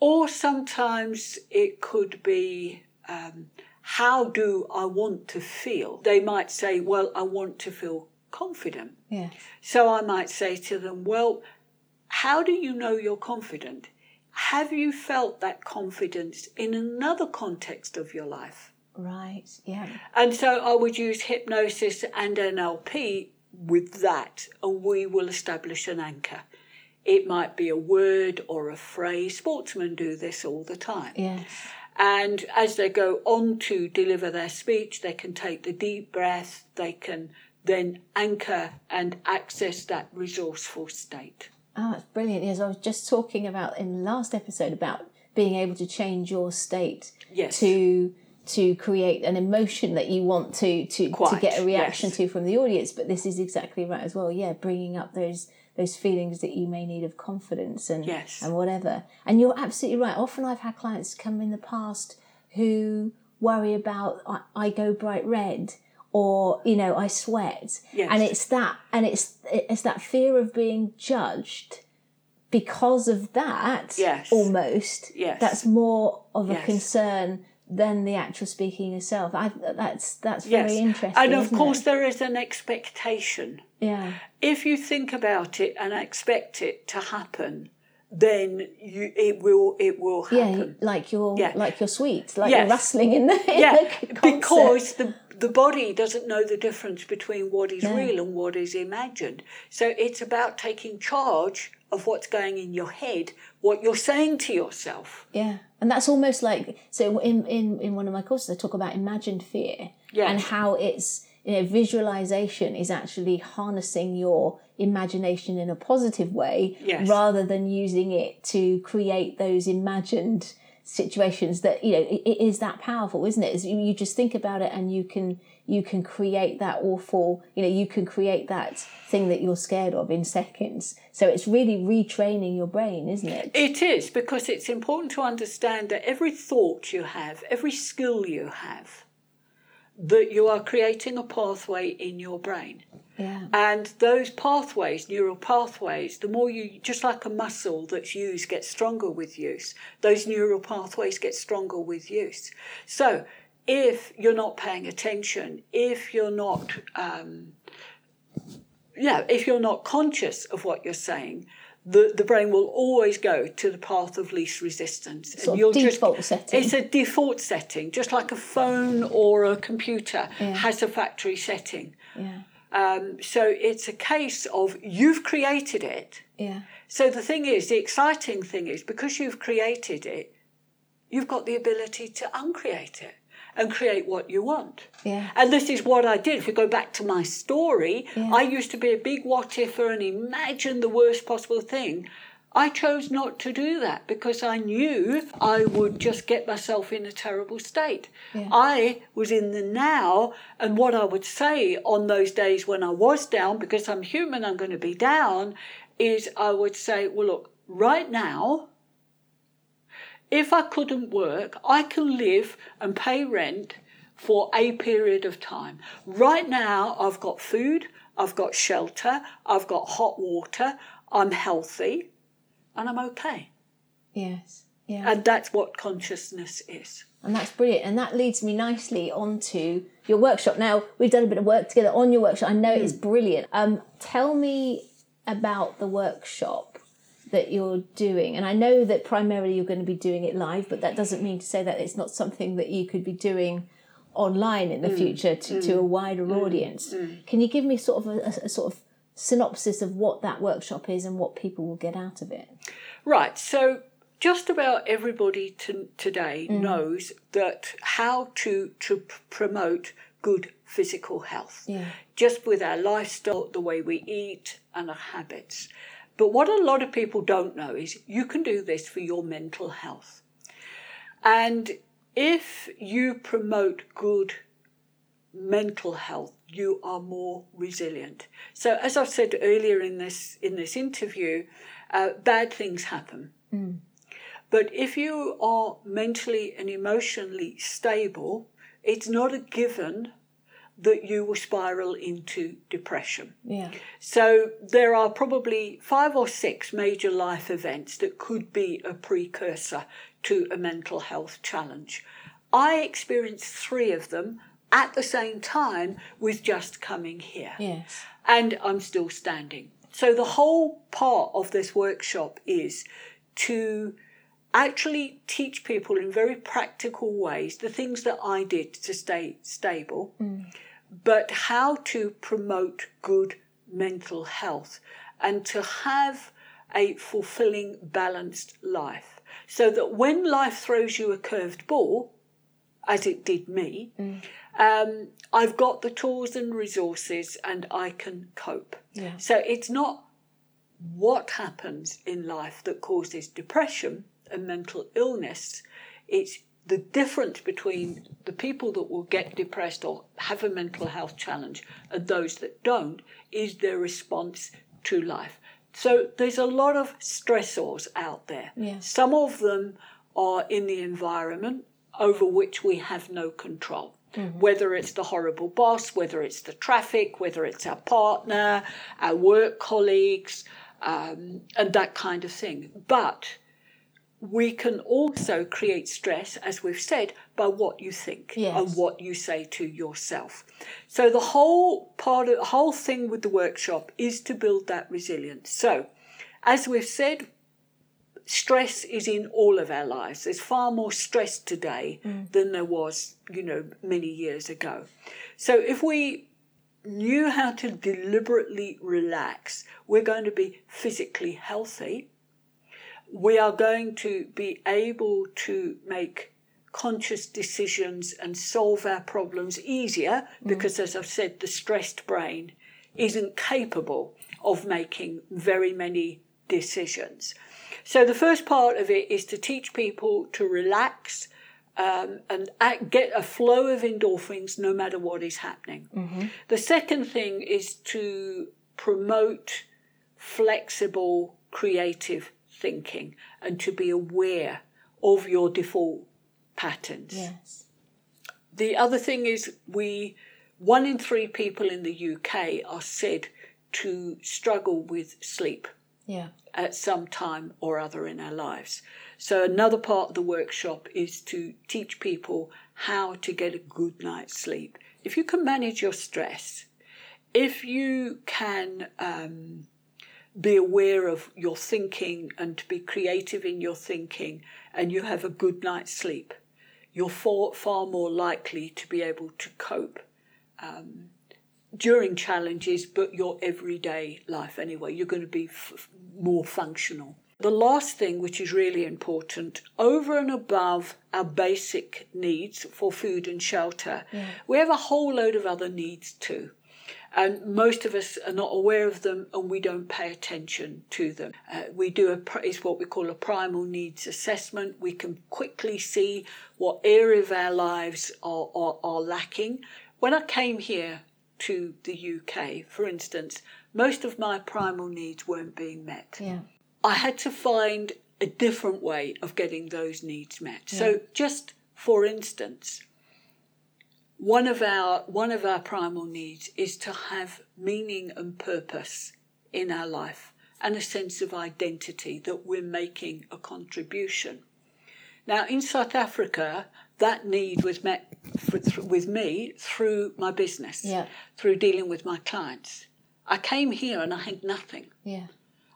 Or sometimes it could be, um, how do I want to feel? They might say, well, I want to feel confident. Yeah. So I might say to them, Well, how do you know you're confident? Have you felt that confidence in another context of your life? Right. Yeah. And so I would use hypnosis and NLP with that, and we will establish an anchor. It might be a word or a phrase. Sportsmen do this all the time. Yes. And as they go on to deliver their speech, they can take the deep breath, they can then anchor and access that resourceful state. Ah, oh, that's brilliant. Yes, I was just talking about in the last episode about being able to change your state Yes. to to create an emotion that you want to to, to get a reaction yes. to from the audience. But this is exactly right as well. Yeah, bringing up those those feelings that you may need of confidence and Yes. and whatever. And you're absolutely right. Often I've had clients come in the past who worry about I, I go bright red or you know I sweat Yes. and it's that and it's it's that fear of being judged because of that Yes. almost Yes. that's more of a concern than the actual speaking itself I, that's that's Yes. very interesting and of course, it? there is an expectation. yeah If you think about it and expect it to happen, then you, it will it will yeah happen. like you're Yeah. like you're sweet like Yes. you're rustling in the, in Yeah, the because the the body doesn't know the difference between what is No. real and what is imagined. So it's about taking charge of what's going in your head, what you're saying to yourself. Yeah, and that's almost like so. In in in one of my courses, I talk about imagined fear Yes. and how it's you know visualization is actually harnessing your imagination in a positive way Yes. rather than using it to create those imagined situations that you know it, it is that powerful isn't it? You, you just think about it and you can you can create that awful you know you can create that thing that you're scared of in seconds. So it's really retraining your brain isn't it? It is because it's important to understand that every thought you have, every skill you have, that you are creating a pathway in your brain. Yeah And those pathways, neural pathways, the more you, just like a muscle that's used gets stronger with use, those neural pathways get stronger with use. So if you're not paying attention, if you're not, um, yeah, if you're not conscious of what you're saying, the, the brain will always go to the path of least resistance. Sort of default setting. It's a default setting, just like a phone or a computer Yeah. has a factory setting. yeah Um, so it's a case of you've created it. yeah So the thing is, the exciting thing is, because you've created it, you've got the ability to uncreate it and create what you want. Yeah. And this is what I did. If we go back to my story, Yeah. I used to be a big what ifer and imagine the worst possible thing. I chose not to do that because I knew I would just get myself in a terrible state. Yeah. I was in the now, and what I would say on those days when I was down, because I'm human, I'm going to be down, is I would say, well, look, right now, if I couldn't work, I can live and pay rent for a period of time. Right now, I've got food, I've got shelter, I've got hot water, I'm healthy, and I'm okay. Yes. Yeah. And that's what consciousness is. And that's brilliant. And that leads me nicely onto your workshop. Now, we've done a bit of work together on your workshop. I know it is hmm. brilliant. Um, tell me about the workshop that you're doing. And I know that primarily you're going to be doing it live, but that doesn't mean to say that it's not something that you could be doing online in the hmm. future to, to hmm. a wider audience. Can you give me sort of a, a sort of synopsis of what that workshop is and what people will get out of it? Right. So just about everybody to, today mm. knows that how to to p- promote good physical health. Yeah. Just with our lifestyle, the way we eat, and our habits. But what a lot of people don't know is you can do this for your mental health. And if you promote good mental health, you are more resilient. So, as I've said earlier in this in this interview, uh, bad things happen. But if you are mentally and emotionally stable, it's not a given that you will spiral into depression. Yeah. So there are probably five or six major life events that could be a precursor to a mental health challenge. I experienced three of them at the same time with just coming here. Yes. And I'm still standing. So the whole part of this workshop is to actually teach people in very practical ways the things that I did to stay stable, mm. but how to promote good mental health and to have a fulfilling, balanced life. So that when life throws you a curved ball, as it did me, mm. Um, I've got the tools and resources and I can cope. Yeah. So it's not what happens in life that causes depression and mental illness. It's the difference between the people that will get depressed or have a mental health challenge and those that don't is their response to life. So there's a lot of stressors out there. Yeah. Some of them are in the environment over which we have no control. Whether it's the horrible boss, whether it's the traffic, whether it's our partner, our work colleagues, um, and that kind of thing. But we can also create stress, as we've said, by what you think Yes. and what you say to yourself. So the whole part of the whole thing with the workshop is to build that resilience. So, as we've said, stress is in all of our lives. There's far more stress today mm. than there was, you know, many years ago. So if we knew how to deliberately relax, we're going to be physically healthy. We are going to be able to make conscious decisions and solve our problems easier mm. because, as I've said, the stressed brain isn't capable of making very many decisions. So, the first part of it is to teach people to relax um, and act, get a flow of endorphins no matter what is happening. The second thing is to promote flexible, creative thinking and to be aware of your default patterns. Yes. The other thing is we one in three people in the UK are said to struggle with sleep Yeah. At some time or other in our lives. So another part of the workshop is to teach people how to get a good night's sleep. If you can manage your stress, if you can um, be aware of your thinking and to be creative in your thinking, and you have a good night's sleep, you're far, far more likely to be able to cope um, during challenges, but your everyday life anyway. You're going to be f- more functional. The last thing, which is really important, over and above our basic needs for food and shelter, we have a whole load of other needs too. and most of us are not aware of them and we don't pay attention to them. Uh, we do a is what we call a primal needs assessment. We can quickly see what area of our lives are, are, are lacking. When I came here to the UK, for instance, most of my primal needs weren't being met. Yeah. I had to find a different way of getting those needs met. Yeah. So just for instance, one of our one of our primal needs is to have meaning and purpose in our life and a sense of identity that we're making a contribution. Now, in South Africa, that need was met for, th- with me through my business, yeah. through dealing with my clients. I came here and I had nothing. Yeah.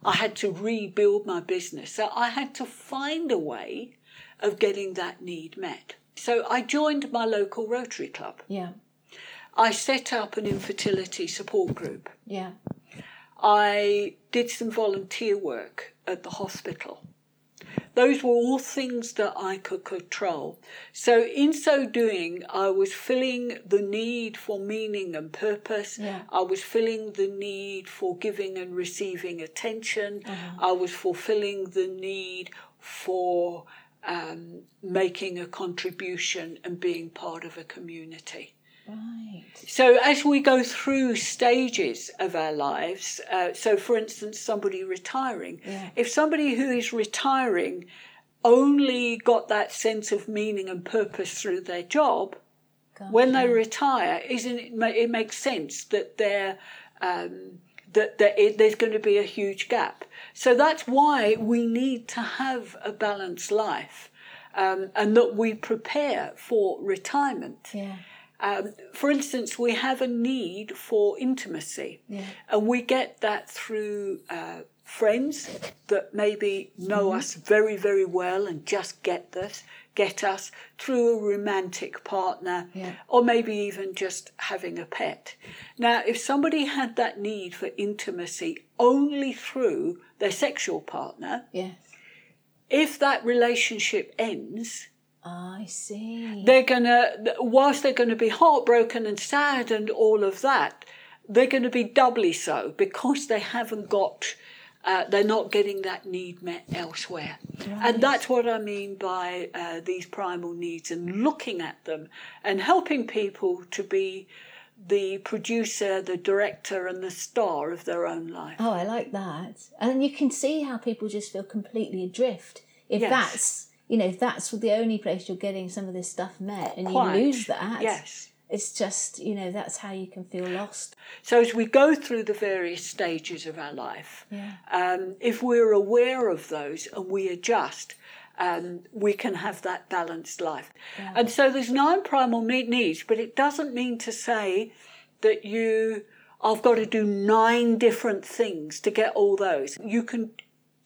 I had to rebuild my business. So I had to find a way of getting that need met. So I joined my local Rotary Club. Yeah. I set up an infertility support group. Yeah. I did some volunteer work at the hospital. Those were all things that I could control. So, in so doing, I was filling the need for meaning and purpose. Yeah. I was filling the need for giving and receiving attention. Uh-huh. I was fulfilling the need for um, making a contribution and being part of a community. Right. So, as we go through stages of our lives, uh, so for instance, somebody retiring, yeah. if somebody who is retiring only got that sense of meaning and purpose through their job, gotcha. when they retire, isn't it, it makes sense that they're um, that, that it, there's going to be a huge gap. So that's why we need to have a balanced life um, and that we prepare for retirement. Yeah. Um, for instance, we have a need for intimacy, yeah. and we get that through uh, friends that maybe know mm-hmm. us very, very well and just get this, get us through a romantic partner, yeah. or maybe even just having a pet. Now, if somebody had that need for intimacy only through their sexual partner, yes. if that relationship ends, I see. They're gonna, whilst they're going to be heartbroken and sad and all of that, they're going to be doubly so because they haven't got, uh, they're not getting that need met elsewhere. Right. And that's what I mean by uh, these primal needs and looking at them and helping people to be the producer, the director, and the star of their own life. Oh, I like that. And you can see how people just feel completely adrift if yes. that's you know, if that's the only place you're getting some of this stuff met and Quite. you lose that. Yes. It's just, you know, that's how you can feel lost. So as we go through the various stages of our life, yeah. um, if we're aware of those and we adjust, um, we can have that balanced life. Yeah. And so there's nine primal needs, but it doesn't mean to say that you, I've got to do nine different things to get all those. You can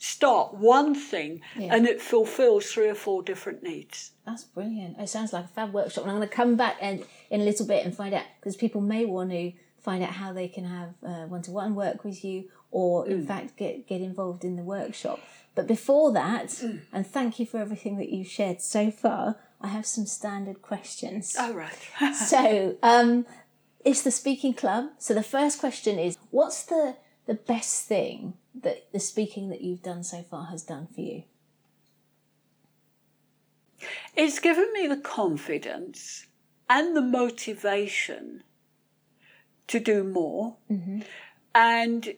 start one thing yeah. and it fulfills three or four different needs. That's brilliant. It sounds like a fab workshop. And I'm going to come back and, in a little bit and find out because people may want to find out how they can have one to one work with you or, in mm. fact, get, get involved in the workshop. But before that, mm. and thank you for everything that you've shared so far, I have some standard questions. Oh, right. so, um, it's the speaking club. So the first question is what's the, the best thing that the speaking that you've done so far has done for you? It's given me the confidence and the motivation to do more. Mm-hmm. And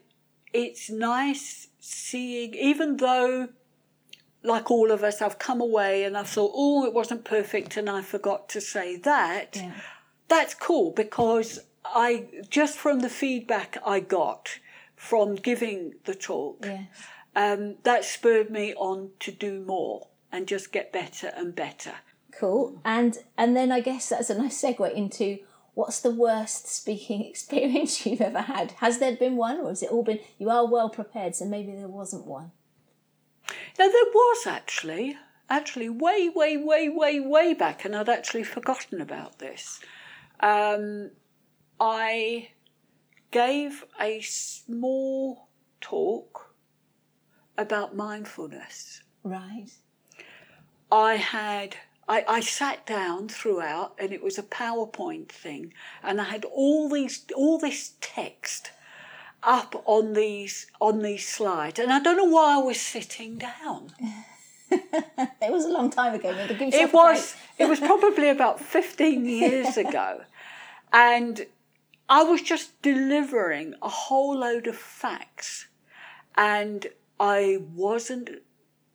it's nice seeing, even though, like all of us, I've come away and I thought, oh, it wasn't perfect and I forgot to say that. Yeah. That's cool because I, just from the feedback I got, from giving the talk, yes. um, that spurred me on to do more and just get better and better. Cool. And and then I guess that's a nice segue into what's the worst speaking experience you've ever had? Has there been one, or has it all been you are well prepared, so maybe there wasn't one? No, there was actually. Actually, way, way, way, way, way back, and I'd actually forgotten about this. Um, I gave a small talk about mindfulness. Right. I had I, I sat down throughout and it was a PowerPoint thing and I had all these all this text up on these on these slides and I don't know why I was sitting down. it was a long time ago. It was it was probably about 15 years ago. And I was just delivering a whole load of facts and I wasn't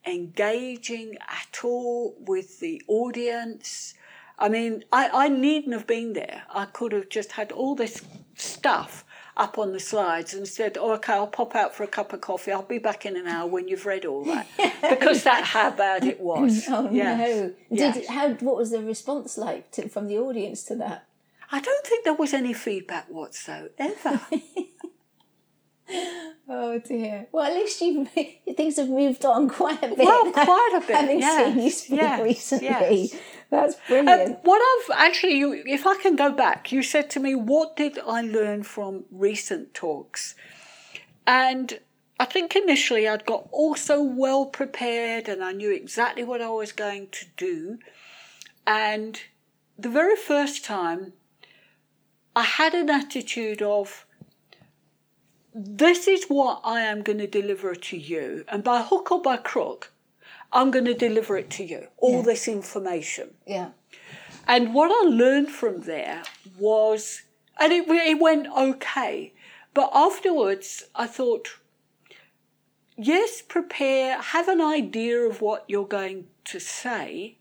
engaging at all with the audience. I mean, I, I needn't have been there. I could have just had all this stuff up on the slides and said, oh, okay, I'll pop out for a cup of coffee. I'll be back in an hour when you've read all that. because that's how bad it was. Oh, yes. no. Yes. Did, how, what was the response like to, from the audience to that? I don't think there was any feedback whatsoever. oh dear. Well, at least you things have moved on quite a bit. Well, quite a bit. Having yes, seen you speak yes, recently, yes. that's brilliant. Um, what I've actually, you, if I can go back, you said to me, "What did I learn from recent talks?" And I think initially I'd got all so well prepared, and I knew exactly what I was going to do. And the very first time, I had an attitude of this is what I am going to deliver to you. And by hook or by crook, I'm going to deliver it to you, all yeah. this information. Yeah. And what I learned from there was, and it, it went okay. But afterwards, I thought, yes, prepare, have an idea of what you're going to say,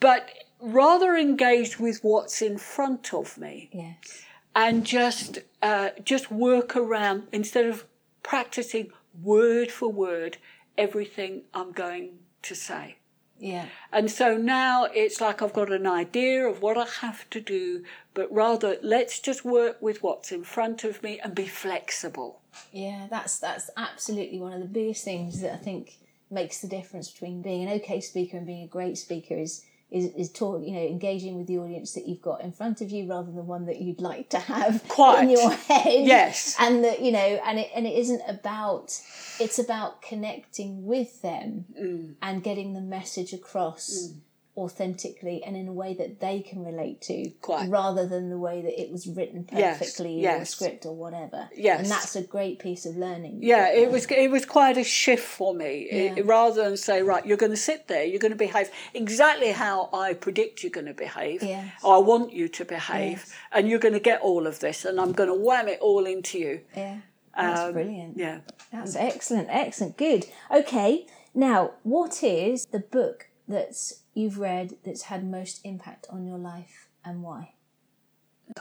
but rather engage with what's in front of me. Yes and just uh, just work around instead of practicing word for word everything I'm going to say. Yeah. And so now it's like I've got an idea of what I have to do, but rather let's just work with what's in front of me and be flexible. Yeah, that's that's absolutely one of the biggest things that I think makes the difference between being an okay speaker and being a great speaker is is, is talk, you know, engaging with the audience that you've got in front of you rather than one that you'd like to have Quite. in your head. Yes. And that, you know, and it, and it isn't about, it's about connecting with them mm. and getting the message across. Mm authentically and in a way that they can relate to Quite. rather than the way that it was written perfectly yes, in the script or whatever. Yes. And that's a great piece of learning. Yeah it was it was quite a shift for me. Yeah. it, rather than say right you're going to sit there you're going to behave exactly how i predict you're going to behave. Yes. or i want you to behave yes. and you're going to get all of this and i'm going to wham it all into you. Yeah. That's um, brilliant. yeah. That's excellent excellent. Good. Okay now what is the book that's you've read that's had most impact on your life and why?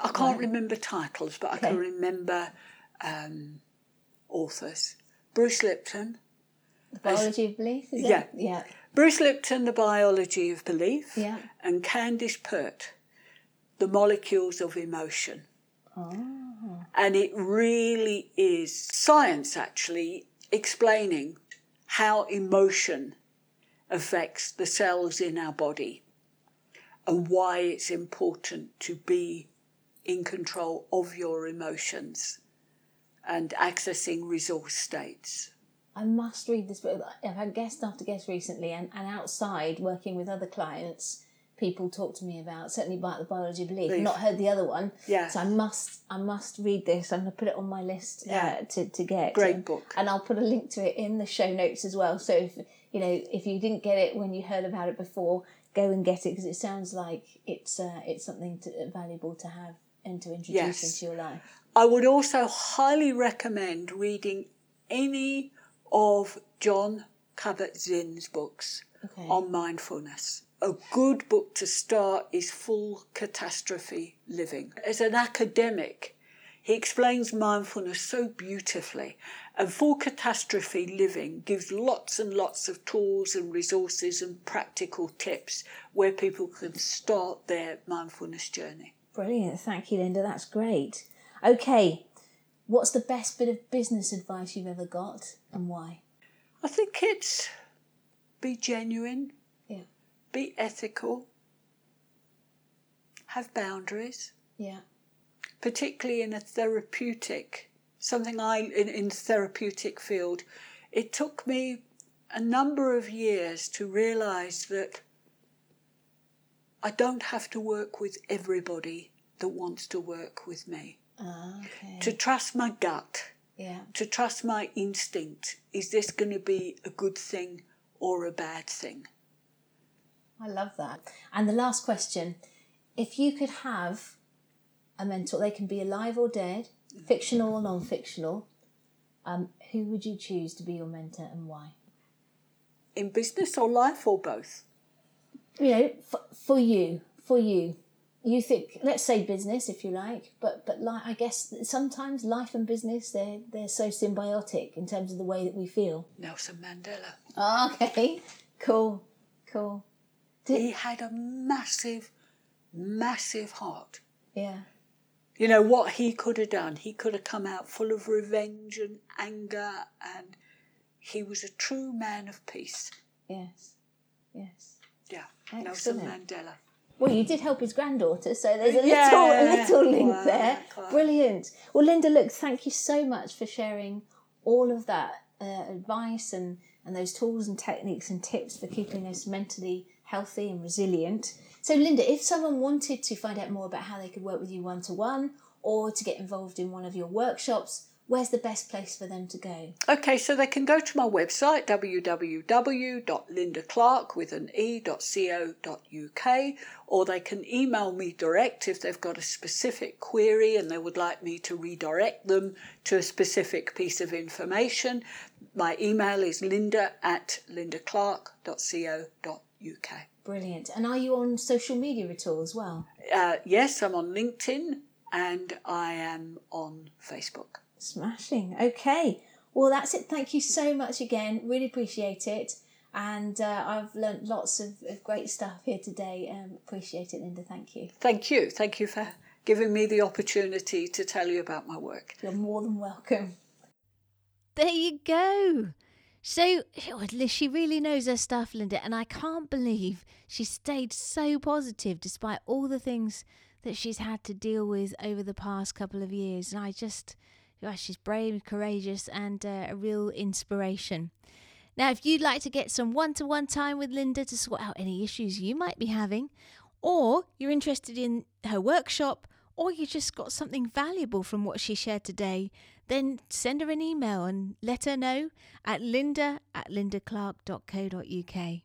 I can't remember titles, but okay. I can remember um, authors. Bruce Lipton. The Biology as, of Belief, is yeah. it? Yeah. Bruce Lipton, The Biology of Belief. Yeah. And Candace Pert, The Molecules of Emotion. Oh. And it really is science, actually, explaining how emotion affects the cells in our body and why it's important to be in control of your emotions and accessing resource states. I must read this book. I've had guest after guest recently, and, and outside working with other clients, people talk to me about certainly about the biology of belief. I've not heard the other one, yeah. So I must, I must read this. I'm going to put it on my list yeah. uh, to to get. Great and, book, and I'll put a link to it in the show notes as well. So if you know, if you didn't get it when you heard about it before, go and get it because it sounds like it's uh, it's something to, valuable to have and to introduce yes. into your life. I would also highly recommend reading any of John Kabat-Zinn's books okay. on mindfulness. A good book to start is Full Catastrophe Living. As an academic, he explains mindfulness so beautifully. And Full Catastrophe Living gives lots and lots of tools and resources and practical tips where people can start their mindfulness journey. Brilliant. Thank you, Linda. That's great. Okay. What's the best bit of business advice you've ever got and why? I think it's be genuine, yeah. be ethical, have boundaries. Yeah. Particularly in a therapeutic something I in, in therapeutic field, it took me a number of years to realize that I don't have to work with everybody that wants to work with me. Ah, okay. To trust my gut, yeah. to trust my instinct. Is this going to be a good thing or a bad thing? I love that. And the last question if you could have a mentor, they can be alive or dead, fictional or non fictional, um, who would you choose to be your mentor and why? In business or life or both? You know, for, for you, for you. You think, let's say business if you like, but but like I guess sometimes life and business they're they're so symbiotic in terms of the way that we feel. Nelson Mandela. Oh, okay, cool, cool. Did, He had a massive, massive heart. yeah, You know what he could have done? He could have come out full of revenge and anger, and he was a true man of peace. yes, yes. Yeah, Nelson Mandela. Well, you did help his granddaughter, so there's a Yeah. little, a little link Wow, there. wow. Brilliant. Well, Linda, look, thank you so much for sharing all of that uh, advice and, and those tools and techniques and tips for keeping us mentally healthy and resilient. So, Linda, if someone wanted to find out more about how they could work with you one to one or to get involved in one of your workshops, where's the best place for them to go? Okay, so they can go to my website www.lindaclarke with an or they can email me direct if they've got a specific query and they would like me to redirect them to a specific piece of information. My email is linda at lindaclarke.co.uk. Brilliant. And are you on social media at all as well? Uh, yes, I'm on LinkedIn and I am on Facebook. Smashing. Okay. Well, that's it. Thank you so much again. Really appreciate it. And uh, I've learnt lots of, of great stuff here today. Um, appreciate it, Linda. Thank you. Thank you. Thank you for giving me the opportunity to tell you about my work. You're more than welcome. There you go. So, she really knows her stuff, Linda, and I can't believe she stayed so positive despite all the things that she's had to deal with over the past couple of years. And I just, gosh, she's brave, courageous, and uh, a real inspiration. Now, if you'd like to get some one to one time with Linda to sort out any issues you might be having, or you're interested in her workshop, or you just got something valuable from what she shared today, then send her an email and let her know at linda at lindaclarke.co.uk.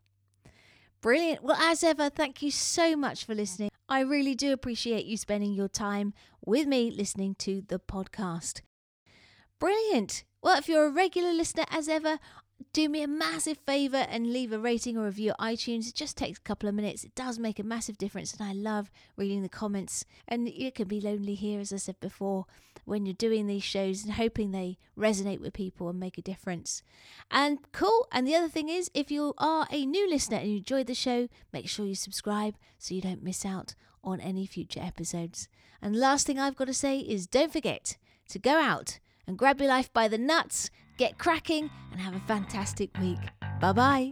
Brilliant. Well, as ever, thank you so much for listening. I really do appreciate you spending your time with me listening to the podcast. Brilliant. Well, if you're a regular listener, as ever, do me a massive favour and leave a rating or review iTunes. It just takes a couple of minutes. It does make a massive difference, and I love reading the comments. And it can be lonely here, as I said before, when you're doing these shows and hoping they resonate with people and make a difference. And cool. And the other thing is, if you are a new listener and you enjoyed the show, make sure you subscribe so you don't miss out on any future episodes. And last thing I've got to say is don't forget to go out and grab your life by the nuts, get cracking, and have a fantastic week. Bye bye.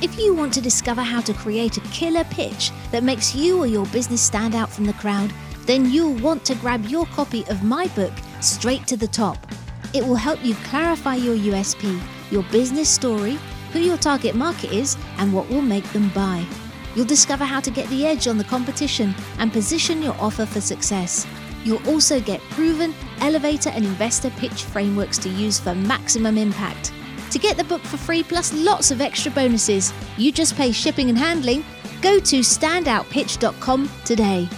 If you want to discover how to create a killer pitch that makes you or your business stand out from the crowd, then you'll want to grab your copy of my book, Straight to the Top. It will help you clarify your USP, your business story, who your target market is, and what will make them buy. You'll discover how to get the edge on the competition and position your offer for success. You'll also get proven elevator and investor pitch frameworks to use for maximum impact. To get the book for free plus lots of extra bonuses, you just pay shipping and handling. Go to standoutpitch.com today.